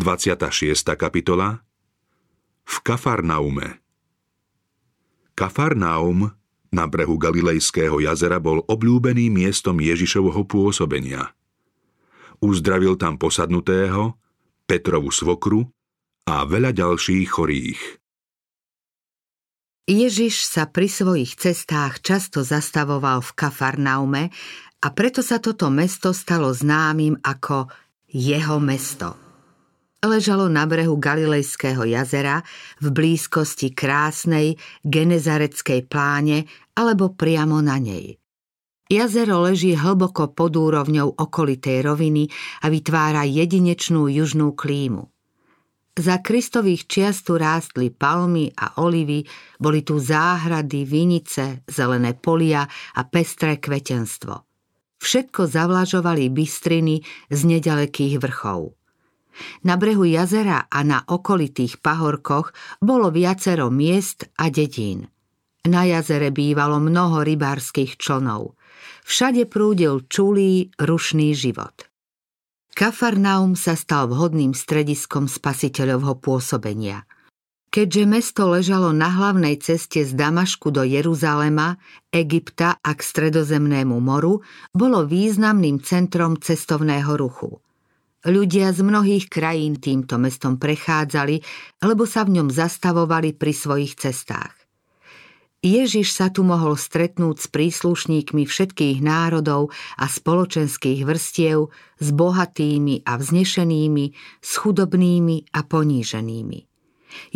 26. kapitola V Kafarnaume Kafarnaum na brehu Galilejského jazera bol obľúbeným miestom Ježišovho pôsobenia. Uzdravil tam posadnutého, Petrovu svokru a veľa ďalších chorých. Ježiš sa pri svojich cestách často zastavoval v Kafarnaume a preto sa toto mesto stalo známym ako jeho mesto ležalo na brehu Galilejského jazera v blízkosti krásnej Genezareckej pláne alebo priamo na nej. Jazero leží hlboko pod úrovňou okolitej roviny a vytvára jedinečnú južnú klímu. Za Kristových čiast tu rástli palmy a olivy, boli tu záhrady, vinice, zelené polia a pestré kvetenstvo. Všetko zavlažovali bystriny z nedalekých vrchov. Na brehu jazera a na okolitých pahorkoch bolo viacero miest a dedín. Na jazere bývalo mnoho rybárskych člnov. Všade prúdil čulý, rušný život. Kafarnaum sa stal vhodným strediskom spasiteľovho pôsobenia. Keďže mesto ležalo na hlavnej ceste z Damašku do Jeruzalema, Egypta a k stredozemnému moru, bolo významným centrom cestovného ruchu – Ľudia z mnohých krajín týmto mestom prechádzali, lebo sa v ňom zastavovali pri svojich cestách. Ježiš sa tu mohol stretnúť s príslušníkmi všetkých národov a spoločenských vrstiev, s bohatými a vznešenými, s chudobnými a poníženými.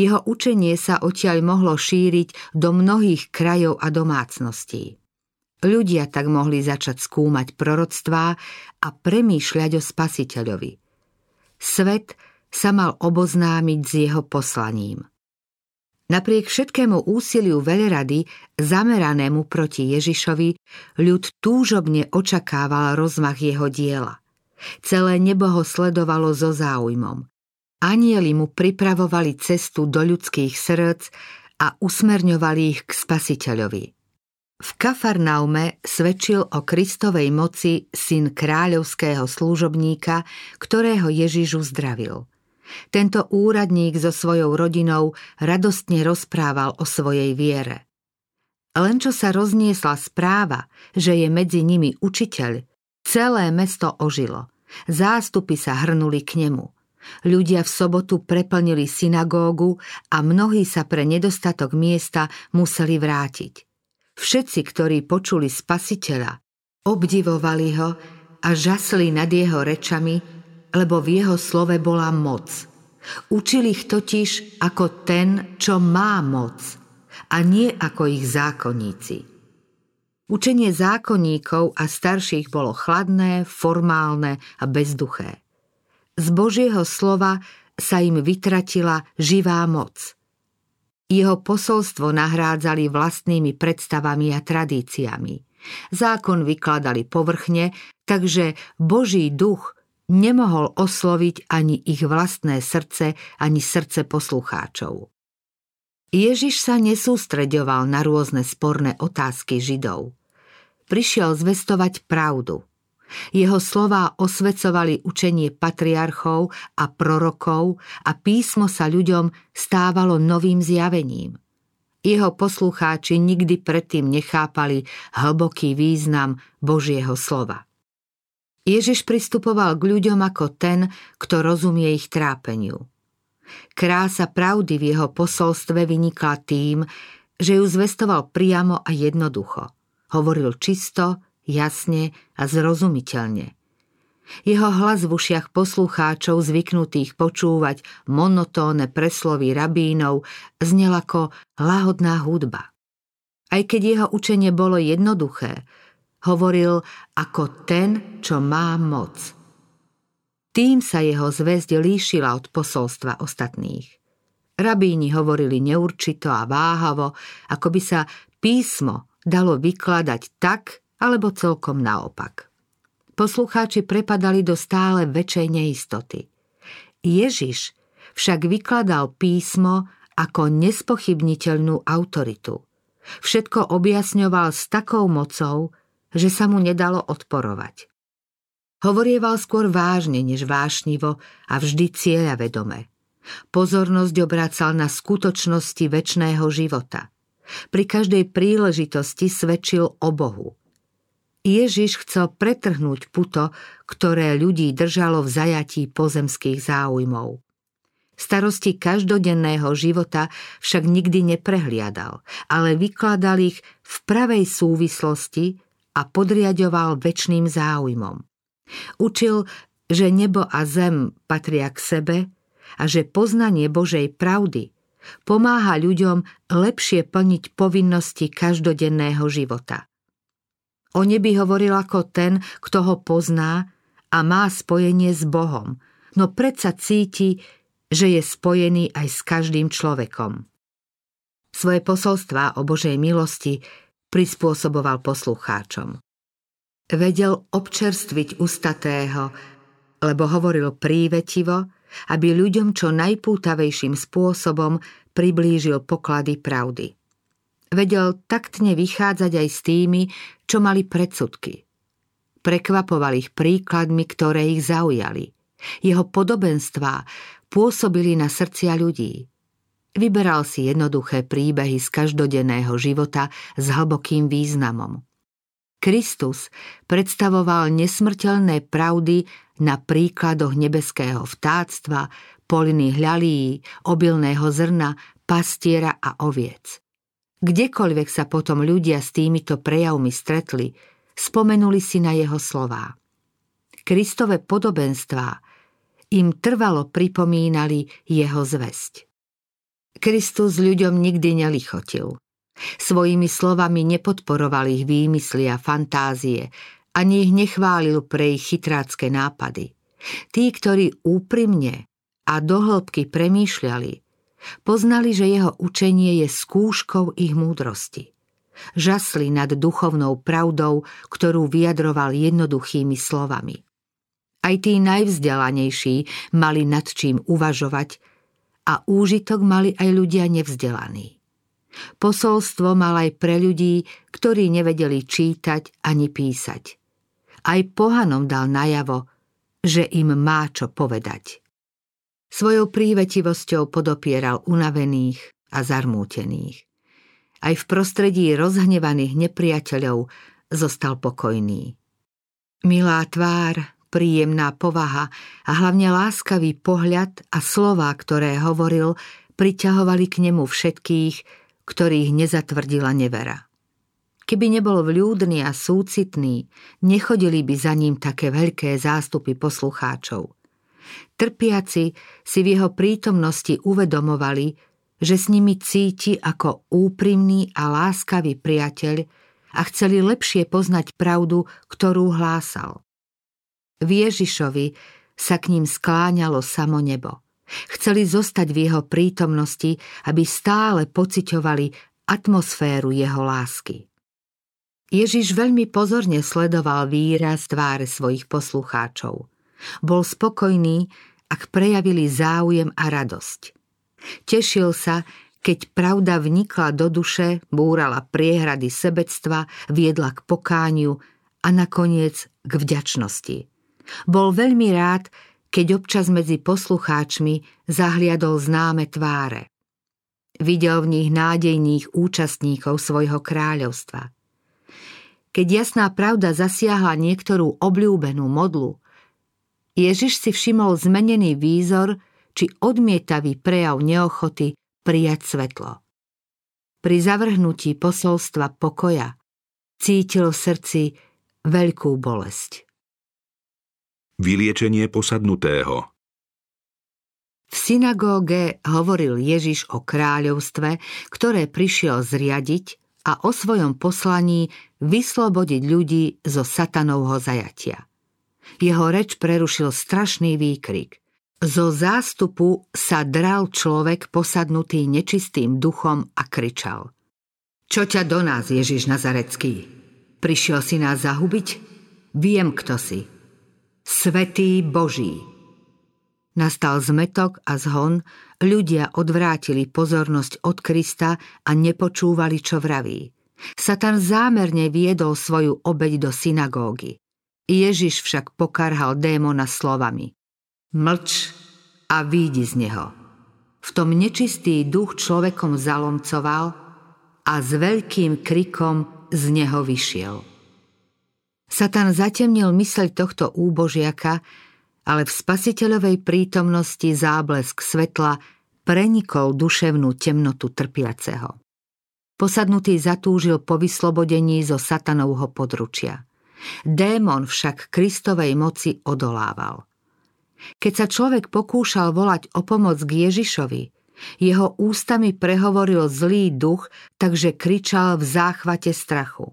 Jeho učenie sa odtiaľ mohlo šíriť do mnohých krajov a domácností. Ľudia tak mohli začať skúmať proroctvá a premýšľať o spasiteľovi. Svet sa mal oboznámiť s jeho poslaním. Napriek všetkému úsiliu veľrady, zameranému proti Ježišovi, ľud túžobne očakával rozmach jeho diela. Celé nebo ho sledovalo so záujmom. Anieli mu pripravovali cestu do ľudských srdc a usmerňovali ich k spasiteľovi. V Kafarnaume svedčil o Kristovej moci syn kráľovského služobníka, ktorého Ježiš uzdravil. Tento úradník so svojou rodinou radostne rozprával o svojej viere. Len čo sa rozniesla správa, že je medzi nimi učiteľ, celé mesto ožilo. Zástupy sa hrnuli k nemu. Ľudia v sobotu preplnili synagógu a mnohí sa pre nedostatok miesta museli vrátiť. Všetci, ktorí počuli spasiteľa, obdivovali ho a žasli nad jeho rečami, lebo v jeho slove bola moc. Učili ich totiž ako ten, čo má moc, a nie ako ich zákonníci. Učenie zákonníkov a starších bolo chladné, formálne a bezduché. Z Božieho slova sa im vytratila živá moc – jeho posolstvo nahrádzali vlastnými predstavami a tradíciami. Zákon vykladali povrchne, takže Boží duch nemohol osloviť ani ich vlastné srdce, ani srdce poslucháčov. Ježiš sa nesústreďoval na rôzne sporné otázky Židov. Prišiel zvestovať pravdu – jeho slová osvecovali učenie patriarchov a prorokov a písmo sa ľuďom stávalo novým zjavením. Jeho poslucháči nikdy predtým nechápali hlboký význam Božieho slova. Ježiš pristupoval k ľuďom ako ten, kto rozumie ich trápeniu. Krása pravdy v jeho posolstve vynikla tým, že ju zvestoval priamo a jednoducho. Hovoril čisto, jasne a zrozumiteľne. Jeho hlas v ušiach poslucháčov zvyknutých počúvať monotónne preslovy rabínov znel ako lahodná hudba. Aj keď jeho učenie bolo jednoduché, hovoril ako ten, čo má moc. Tým sa jeho zväzť líšila od posolstva ostatných. Rabíni hovorili neurčito a váhavo, ako by sa písmo dalo vykladať tak, alebo celkom naopak. Poslucháči prepadali do stále väčšej neistoty. Ježiš však vykladal písmo ako nespochybniteľnú autoritu. Všetko objasňoval s takou mocou, že sa mu nedalo odporovať. Hovorieval skôr vážne než vášnivo a vždy cieľavedome. Pozornosť obracal na skutočnosti väčšného života. Pri každej príležitosti svedčil o Bohu. Ježiš chcel pretrhnúť puto, ktoré ľudí držalo v zajatí pozemských záujmov. Starosti každodenného života však nikdy neprehliadal, ale vykladal ich v pravej súvislosti a podriadoval väčšným záujmom. Učil, že nebo a zem patria k sebe a že poznanie Božej pravdy pomáha ľuďom lepšie plniť povinnosti každodenného života. O nebi hovoril ako ten, kto ho pozná a má spojenie s Bohom, no predsa cíti, že je spojený aj s každým človekom. Svoje posolstvá o Božej milosti prispôsoboval poslucháčom. Vedel občerstviť ustatého, lebo hovoril prívetivo, aby ľuďom čo najpútavejším spôsobom priblížil poklady pravdy. Vedel taktne vychádzať aj s tými, čo mali predsudky. Prekvapoval ich príkladmi, ktoré ich zaujali. Jeho podobenstvá pôsobili na srdcia ľudí. Vyberal si jednoduché príbehy z každodenného života s hlbokým významom. Kristus predstavoval nesmrteľné pravdy na príkladoch nebeského vtáctva, poliny hľalí, obilného zrna, pastiera a oviec. Kdekoľvek sa potom ľudia s týmito prejavmi stretli, spomenuli si na jeho slová. Kristove podobenstvá im trvalo pripomínali jeho zväzť. Kristus ľuďom nikdy nelichotil. Svojimi slovami nepodporoval ich výmysly a fantázie, ani ich nechválil pre ich chytrácké nápady. Tí, ktorí úprimne a dohlbky premýšľali, Poznali, že jeho učenie je skúškou ich múdrosti. Žasli nad duchovnou pravdou, ktorú vyjadroval jednoduchými slovami. Aj tí najvzdelanejší mali nad čím uvažovať a úžitok mali aj ľudia nevzdelaní. Posolstvo mal aj pre ľudí, ktorí nevedeli čítať ani písať. Aj pohanom dal najavo, že im má čo povedať. Svojou prívetivosťou podopieral unavených a zarmútených. Aj v prostredí rozhnevaných nepriateľov zostal pokojný. Milá tvár, príjemná povaha a hlavne láskavý pohľad a slová, ktoré hovoril, priťahovali k nemu všetkých, ktorých nezatvrdila nevera. Keby nebol vľúdny a súcitný, nechodili by za ním také veľké zástupy poslucháčov – Trpiaci si v jeho prítomnosti uvedomovali, že s nimi cíti ako úprimný a láskavý priateľ a chceli lepšie poznať pravdu, ktorú hlásal. V Ježišovi sa k ním skláňalo samo nebo. Chceli zostať v jeho prítomnosti, aby stále pociťovali atmosféru jeho lásky. Ježiš veľmi pozorne sledoval výraz tváre svojich poslucháčov – bol spokojný, ak prejavili záujem a radosť. Tešil sa, keď pravda vnikla do duše, búrala priehrady sebectva, viedla k pokániu a nakoniec k vďačnosti. Bol veľmi rád, keď občas medzi poslucháčmi zahliadol známe tváre. Videl v nich nádejných účastníkov svojho kráľovstva. Keď jasná pravda zasiahla niektorú obľúbenú modlu, Ježiš si všimol zmenený výzor či odmietavý prejav neochoty prijať svetlo. Pri zavrhnutí posolstva pokoja cítil v srdci veľkú bolesť. Vyliečenie posadnutého v synagóge hovoril Ježiš o kráľovstve, ktoré prišiel zriadiť a o svojom poslaní vyslobodiť ľudí zo satanovho zajatia. Jeho reč prerušil strašný výkrik. Zo zástupu sa dral človek posadnutý nečistým duchom a kričal. Čo ťa do nás, Ježiš Nazarecký? Prišiel si nás zahubiť? Viem, kto si. Svetý Boží. Nastal zmetok a zhon, ľudia odvrátili pozornosť od Krista a nepočúvali, čo vraví. Satan zámerne viedol svoju obeď do synagógy. Ježiš však pokarhal démona slovami. Mlč a výjdi z neho. V tom nečistý duch človekom zalomcoval a s veľkým krikom z neho vyšiel. Satan zatemnil myseľ tohto úbožiaka, ale v spasiteľovej prítomnosti záblesk svetla prenikol duševnú temnotu trpiaceho. Posadnutý zatúžil po vyslobodení zo satanovho područia. Démon však Kristovej moci odolával. Keď sa človek pokúšal volať o pomoc k Ježišovi, jeho ústami prehovoril zlý duch, takže kričal v záchvate strachu.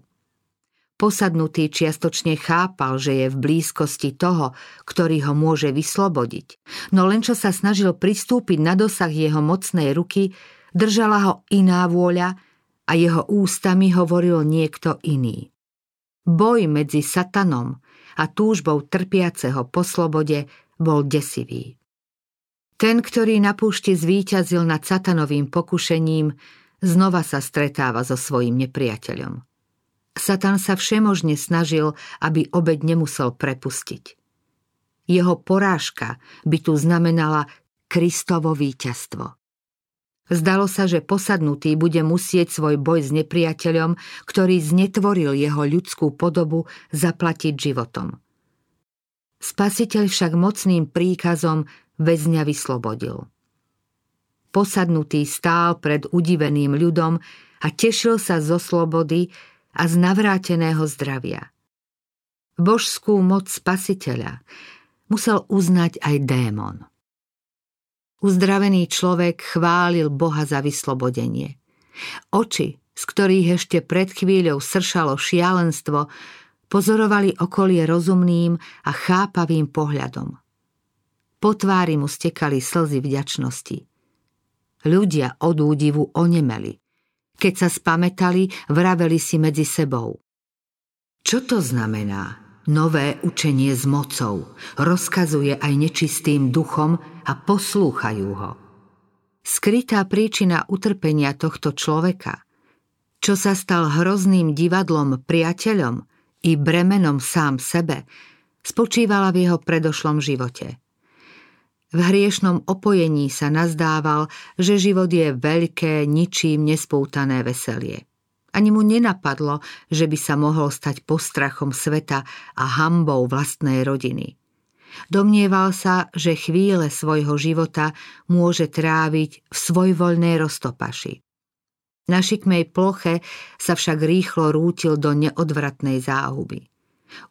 Posadnutý čiastočne chápal, že je v blízkosti toho, ktorý ho môže vyslobodiť, no len čo sa snažil pristúpiť na dosah jeho mocnej ruky, držala ho iná vôľa a jeho ústami hovoril niekto iný. Boj medzi satanom a túžbou trpiaceho po slobode bol desivý. Ten, ktorý na púšti zvíťazil nad satanovým pokušením, znova sa stretáva so svojím nepriateľom. Satan sa všemožne snažil, aby obed nemusel prepustiť. Jeho porážka by tu znamenala Kristovo víťazstvo. Zdalo sa, že posadnutý bude musieť svoj boj s nepriateľom, ktorý znetvoril jeho ľudskú podobu, zaplatiť životom. Spasiteľ však mocným príkazom väzňa vyslobodil. Posadnutý stál pred udiveným ľudom a tešil sa zo slobody, a z navráteného zdravia. Božskú moc spasiteľa musel uznať aj démon. Uzdravený človek chválil Boha za vyslobodenie. Oči, z ktorých ešte pred chvíľou sršalo šialenstvo, pozorovali okolie rozumným a chápavým pohľadom. Po tvári mu stekali slzy vďačnosti. Ľudia od údivu onemeli. Keď sa spametali, vraveli si medzi sebou. Čo to znamená? Nové učenie s mocou rozkazuje aj nečistým duchom a poslúchajú ho. Skrytá príčina utrpenia tohto človeka, čo sa stal hrozným divadlom priateľom i bremenom sám sebe, spočívala v jeho predošlom živote – v hriešnom opojení sa nazdával, že život je veľké, ničím nespútané veselie. Ani mu nenapadlo, že by sa mohol stať postrachom sveta a hambou vlastnej rodiny. Domnieval sa, že chvíle svojho života môže tráviť v svojvoľnej roztopaši. Na šikmej ploche sa však rýchlo rútil do neodvratnej záhuby.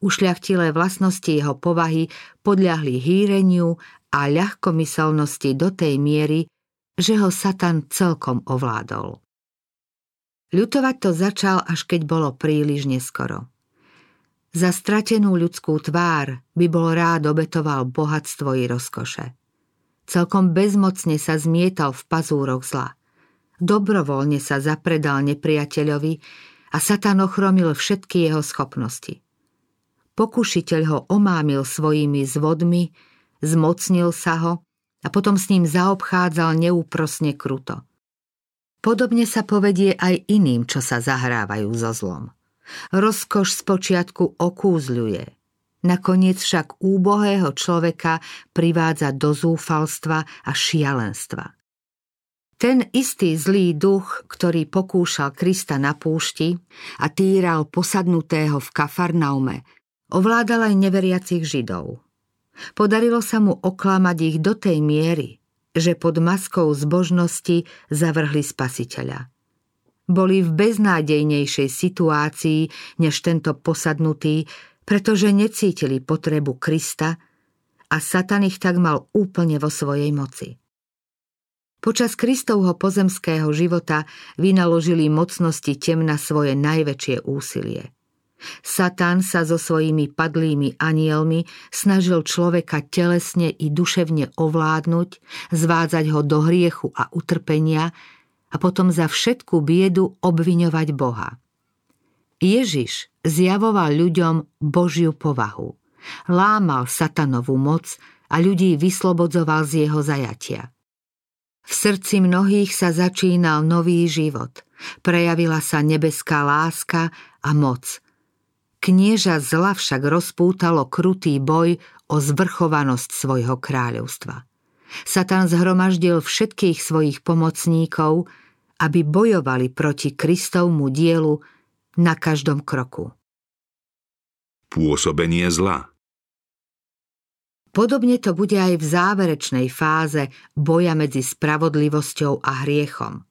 Ušľachtilé vlastnosti jeho povahy podľahli hýreniu a ľahkomyselnosti do tej miery, že ho Satan celkom ovládol. Ľutovať to začal, až keď bolo príliš neskoro. Za stratenú ľudskú tvár by bol rád obetoval bohatstvo i rozkoše. Celkom bezmocne sa zmietal v pazúroch zla. Dobrovoľne sa zapredal nepriateľovi a Satan ochromil všetky jeho schopnosti. Pokušiteľ ho omámil svojimi zvodmi, zmocnil sa ho a potom s ním zaobchádzal neúprosne kruto. Podobne sa povedie aj iným, čo sa zahrávajú so zlom. Rozkoš z počiatku okúzľuje. Nakoniec však úbohého človeka privádza do zúfalstva a šialenstva. Ten istý zlý duch, ktorý pokúšal Krista na púšti a týral posadnutého v Kafarnaume, ovládal aj neveriacich Židov. Podarilo sa mu oklamať ich do tej miery, že pod maskou zbožnosti zavrhli spasiteľa. Boli v beznádejnejšej situácii než tento posadnutý, pretože necítili potrebu Krista a Satan ich tak mal úplne vo svojej moci. Počas Kristovho pozemského života vynaložili mocnosti temna svoje najväčšie úsilie – Satan sa so svojimi padlými anielmi snažil človeka telesne i duševne ovládnuť, zvádzať ho do hriechu a utrpenia a potom za všetku biedu obviňovať Boha. Ježiš zjavoval ľuďom Božiu povahu. Lámal satanovú moc a ľudí vyslobodzoval z jeho zajatia. V srdci mnohých sa začínal nový život. Prejavila sa nebeská láska a moc – Knieža zla však rozpútalo krutý boj o zvrchovanosť svojho kráľovstva. Satan zhromaždil všetkých svojich pomocníkov, aby bojovali proti Kristovmu dielu na každom kroku. Pôsobenie zla Podobne to bude aj v záverečnej fáze boja medzi spravodlivosťou a hriechom.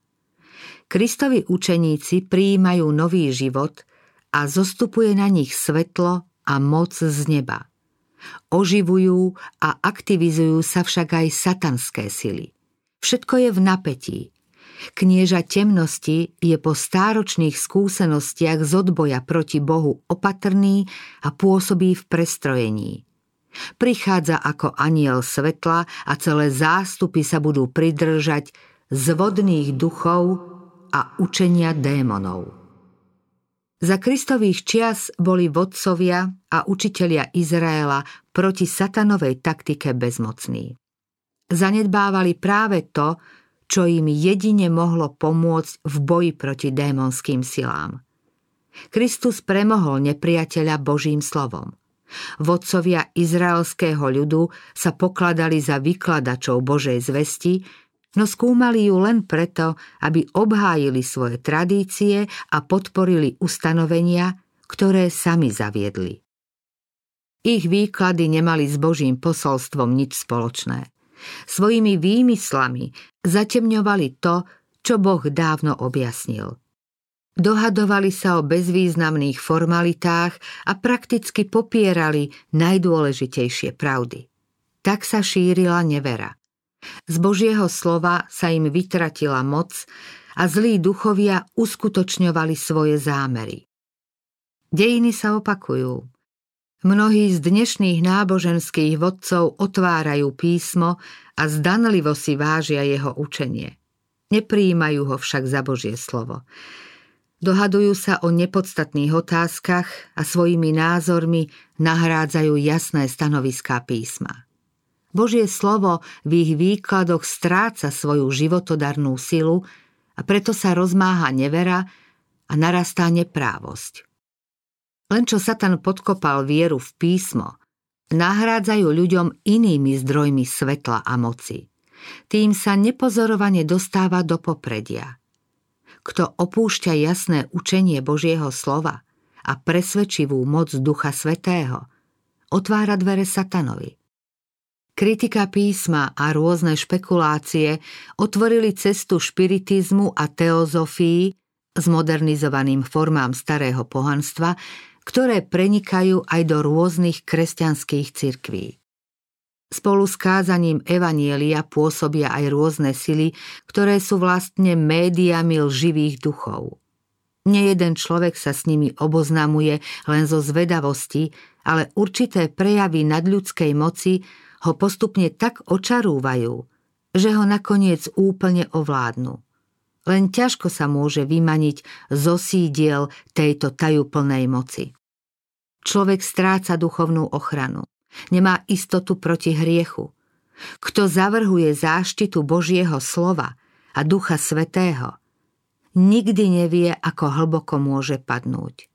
Kristovi učeníci prijímajú nový život a zostupuje na nich svetlo a moc z neba. Oživujú a aktivizujú sa však aj satanské sily. Všetko je v napätí. Knieža temnosti je po stáročných skúsenostiach z odboja proti Bohu opatrný a pôsobí v prestrojení – Prichádza ako aniel svetla a celé zástupy sa budú pridržať z vodných duchov a učenia démonov. Za Kristových čias boli vodcovia a učitelia Izraela proti satanovej taktike bezmocní. Zanedbávali práve to, čo im jedine mohlo pomôcť v boji proti démonským silám. Kristus premohol nepriateľa Božím slovom. Vodcovia izraelského ľudu sa pokladali za vykladačov Božej zvesti, no skúmali ju len preto, aby obhájili svoje tradície a podporili ustanovenia, ktoré sami zaviedli. Ich výklady nemali s Božím posolstvom nič spoločné. Svojimi výmyslami zatemňovali to, čo Boh dávno objasnil – Dohadovali sa o bezvýznamných formalitách a prakticky popierali najdôležitejšie pravdy. Tak sa šírila nevera. Z Božieho slova sa im vytratila moc a zlí duchovia uskutočňovali svoje zámery. Dejiny sa opakujú. Mnohí z dnešných náboženských vodcov otvárajú písmo a zdanlivo si vážia jeho učenie. Nepríjmajú ho však za Božie slovo. Dohadujú sa o nepodstatných otázkach a svojimi názormi nahrádzajú jasné stanoviská písma. Božie slovo v ich výkladoch stráca svoju životodarnú silu a preto sa rozmáha nevera a narastá neprávosť. Len čo Satan podkopal vieru v písmo, nahrádzajú ľuďom inými zdrojmi svetla a moci. Tým sa nepozorovane dostáva do popredia – kto opúšťa jasné učenie Božieho slova a presvedčivú moc Ducha Svetého, otvára dvere satanovi. Kritika písma a rôzne špekulácie otvorili cestu špiritizmu a teozofii s modernizovaným formám starého pohanstva, ktoré prenikajú aj do rôznych kresťanských cirkví. Spolu s kázaním Evanielia pôsobia aj rôzne sily, ktoré sú vlastne médiami lživých duchov. Nejeden človek sa s nimi oboznamuje len zo zvedavosti, ale určité prejavy nadľudskej moci ho postupne tak očarúvajú, že ho nakoniec úplne ovládnu. Len ťažko sa môže vymaniť zo sídiel tejto tajúplnej moci. Človek stráca duchovnú ochranu. Nemá istotu proti hriechu. Kto zavrhuje záštitu Božieho slova a Ducha Svetého, nikdy nevie, ako hlboko môže padnúť.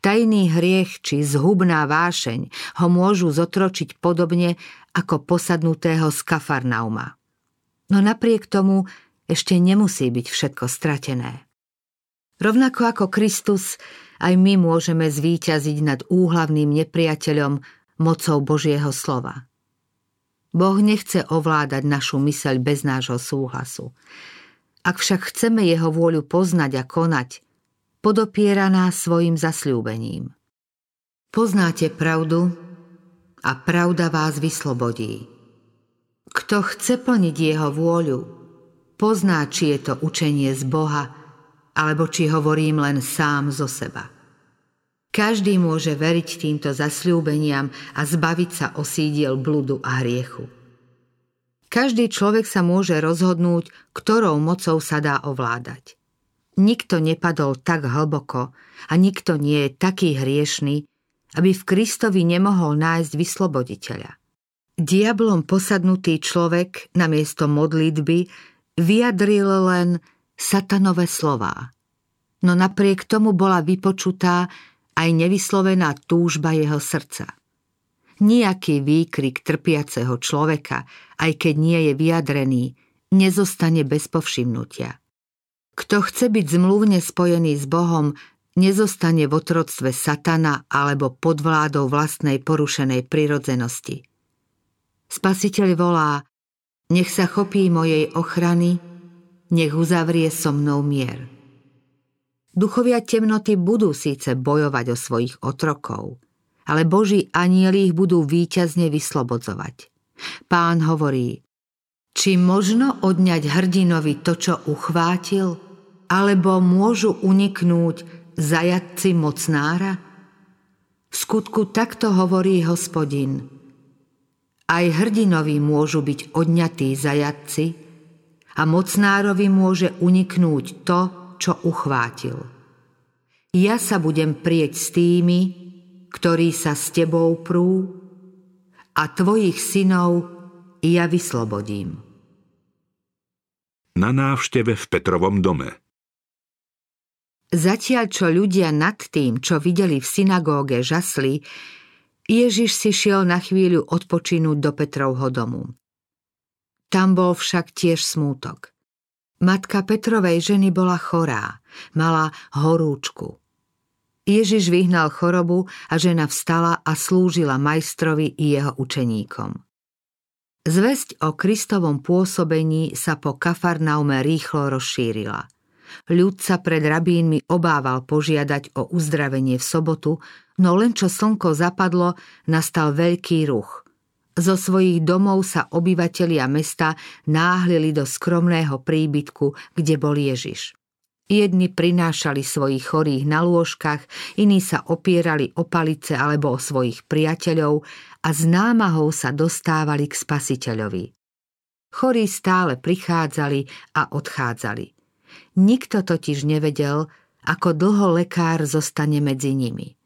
Tajný hriech či zhubná vášeň ho môžu zotročiť podobne ako posadnutého z Kafarnauma. No napriek tomu ešte nemusí byť všetko stratené. Rovnako ako Kristus, aj my môžeme zvíťaziť nad úhlavným nepriateľom mocou Božieho slova. Boh nechce ovládať našu myseľ bez nášho súhlasu. Ak však chceme jeho vôľu poznať a konať, podopiera nás svojim zasľúbením. Poznáte pravdu a pravda vás vyslobodí. Kto chce plniť jeho vôľu, pozná, či je to učenie z Boha, alebo či hovorím len sám zo seba. Každý môže veriť týmto zasľúbeniam a zbaviť sa osídiel bludu a hriechu. Každý človek sa môže rozhodnúť, ktorou mocou sa dá ovládať. Nikto nepadol tak hlboko a nikto nie je taký hriešný, aby v Kristovi nemohol nájsť vysloboditeľa. Diablom posadnutý človek namiesto modlitby vyjadril len satanové slová. No napriek tomu bola vypočutá aj nevyslovená túžba jeho srdca. Nijaký výkrik trpiaceho človeka, aj keď nie je vyjadrený, nezostane bez povšimnutia. Kto chce byť zmluvne spojený s Bohom, nezostane v otroctve satana alebo pod vládou vlastnej porušenej prirodzenosti. Spasiteľ volá, nech sa chopí mojej ochrany, nech uzavrie so mnou mier. Duchovia temnoty budú síce bojovať o svojich otrokov, ale Boží anieli ich budú víťazne vyslobodzovať. Pán hovorí, či možno odňať hrdinovi to, čo uchvátil, alebo môžu uniknúť zajatci mocnára? V skutku takto hovorí hospodin. Aj hrdinovi môžu byť odňatí zajatci a mocnárovi môže uniknúť to, čo uchvátil. Ja sa budem prieť s tými, ktorí sa s tebou prú a tvojich synov ja vyslobodím. Na návšteve v Petrovom dome Zatiaľ, čo ľudia nad tým, čo videli v synagóge, žasli, Ježiš si šiel na chvíľu odpočinúť do Petrovho domu. Tam bol však tiež smútok. Matka Petrovej ženy bola chorá, mala horúčku. Ježiš vyhnal chorobu a žena vstala a slúžila majstrovi i jeho učeníkom. Zväzť o Kristovom pôsobení sa po Kafarnaume rýchlo rozšírila. Ľud sa pred rabínmi obával požiadať o uzdravenie v sobotu, no len čo slnko zapadlo, nastal veľký ruch – zo svojich domov sa obyvatelia mesta náhlili do skromného príbytku, kde bol Ježiš. Jedni prinášali svojich chorých na lôžkach, iní sa opierali o palice alebo o svojich priateľov a s námahou sa dostávali k spasiteľovi. Chorí stále prichádzali a odchádzali. Nikto totiž nevedel, ako dlho lekár zostane medzi nimi.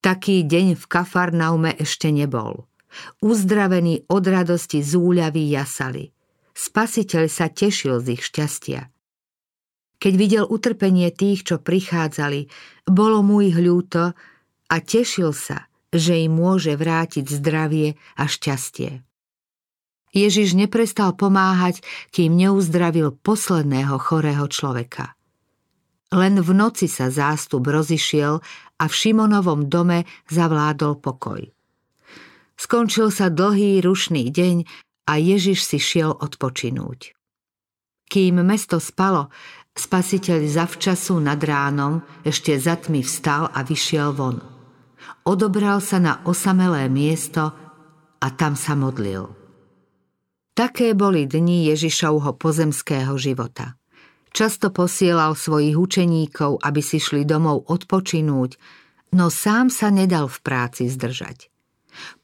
Taký deň v Kafarnaume ešte nebol – Uzdravení od radosti z jasali. Spasiteľ sa tešil z ich šťastia. Keď videl utrpenie tých, čo prichádzali, bolo mu ich ľúto a tešil sa, že im môže vrátiť zdravie a šťastie. Ježiš neprestal pomáhať, kým neuzdravil posledného chorého človeka. Len v noci sa zástup rozišiel a v Šimonovom dome zavládol pokoj. Skončil sa dlhý rušný deň a Ježiš si šiel odpočinúť. Kým mesto spalo, spasiteľ zavčasu nad ránom ešte za tmy vstal a vyšiel von. Odobral sa na osamelé miesto a tam sa modlil. Také boli dni Ježišovho pozemského života. Často posielal svojich učeníkov, aby si šli domov odpočinúť, no sám sa nedal v práci zdržať.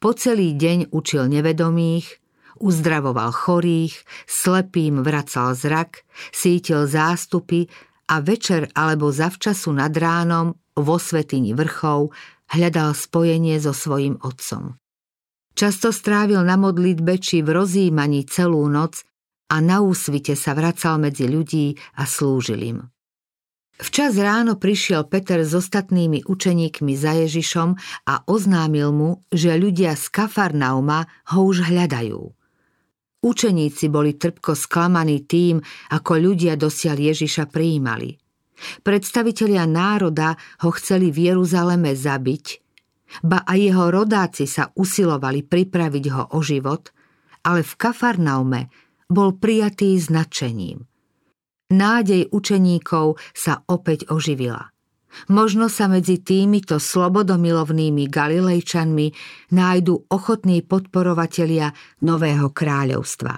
Po celý deň učil nevedomých, uzdravoval chorých, slepým vracal zrak, sítil zástupy a večer alebo zavčasu nad ránom vo svetini vrchov hľadal spojenie so svojim otcom. Často strávil na modlitbe či v rozjímaní celú noc a na úsvite sa vracal medzi ľudí a slúžil im. Včas ráno prišiel Peter s ostatnými učeníkmi za Ježišom a oznámil mu, že ľudia z Kafarnauma ho už hľadajú. Učeníci boli trpko sklamaní tým, ako ľudia dosiaľ Ježiša prijímali. Predstavitelia národa ho chceli v Jeruzaleme zabiť, ba aj jeho rodáci sa usilovali pripraviť ho o život, ale v Kafarnaume bol prijatý značením – nádej učeníkov sa opäť oživila. Možno sa medzi týmito slobodomilovnými Galilejčanmi nájdu ochotní podporovatelia nového kráľovstva.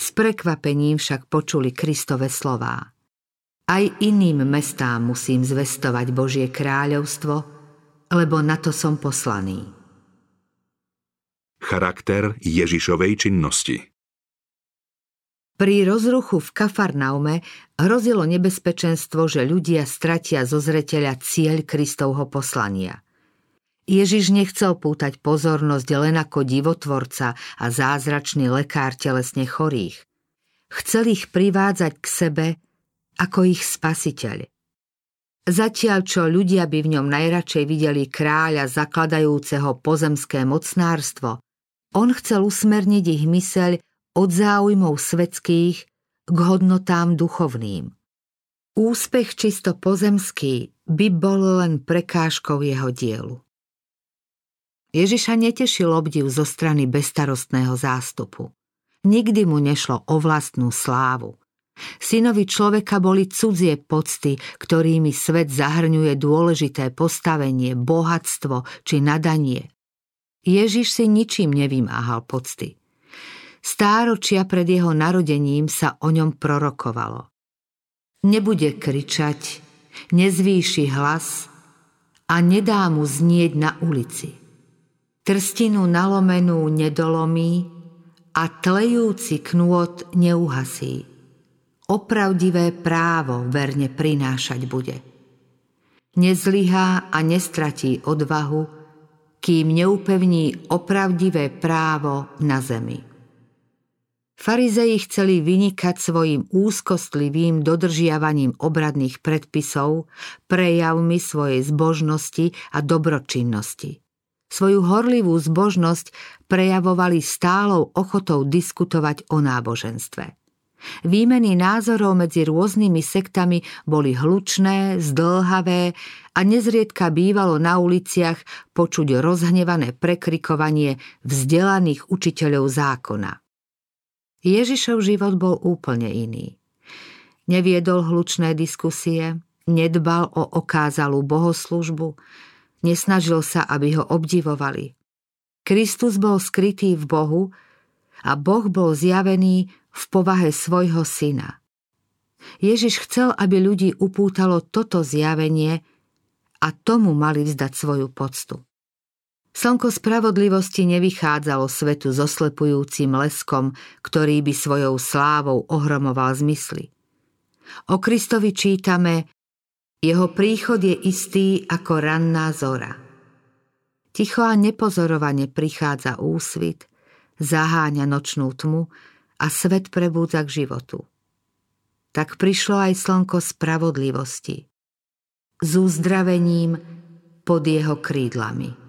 S prekvapením však počuli Kristove slová. Aj iným mestám musím zvestovať Božie kráľovstvo, lebo na to som poslaný. Charakter Ježišovej činnosti pri rozruchu v Kafarnaume hrozilo nebezpečenstvo, že ľudia stratia zo zreteľa cieľ Kristovho poslania. Ježiš nechcel pútať pozornosť len ako divotvorca a zázračný lekár telesne chorých. Chcel ich privádzať k sebe ako ich spasiteľ. Zatiaľ, čo ľudia by v ňom najradšej videli kráľa zakladajúceho pozemské mocnárstvo, on chcel usmerniť ich myseľ od záujmov svetských k hodnotám duchovným. Úspech čisto pozemský by bol len prekážkou jeho dielu. Ježiša netešil obdiv zo strany bestarostného zástupu. Nikdy mu nešlo o vlastnú slávu. Synovi človeka boli cudzie pocty, ktorými svet zahrňuje dôležité postavenie, bohatstvo či nadanie. Ježiš si ničím nevymáhal pocty. Stáročia pred jeho narodením sa o ňom prorokovalo. Nebude kričať, nezvýši hlas a nedá mu znieť na ulici. Trstinu nalomenú nedolomí a tlejúci knôt neuhasí opravdivé právo verne prinášať bude. Nezlyhá a nestratí odvahu, kým neupevní opravdivé právo na zemi. Farizeji chceli vynikať svojim úzkostlivým dodržiavaním obradných predpisov, prejavmi svojej zbožnosti a dobročinnosti. Svoju horlivú zbožnosť prejavovali stálou ochotou diskutovať o náboženstve. Výmeny názorov medzi rôznymi sektami boli hlučné, zdlhavé a nezriedka bývalo na uliciach počuť rozhnevané prekrikovanie vzdelaných učiteľov zákona. Ježišov život bol úplne iný. Neviedol hlučné diskusie, nedbal o okázalú bohoslužbu, nesnažil sa, aby ho obdivovali. Kristus bol skrytý v Bohu a Boh bol zjavený v povahe svojho syna. Ježiš chcel, aby ľudí upútalo toto zjavenie a tomu mali vzdať svoju poctu. Slnko spravodlivosti nevychádzalo svetu so slepujúcim leskom, ktorý by svojou slávou ohromoval zmysly. O Kristovi čítame, jeho príchod je istý ako ranná zora. Ticho a nepozorovane prichádza úsvit, zaháňa nočnú tmu a svet prebúdza k životu. Tak prišlo aj slnko spravodlivosti s uzdravením pod jeho krídlami.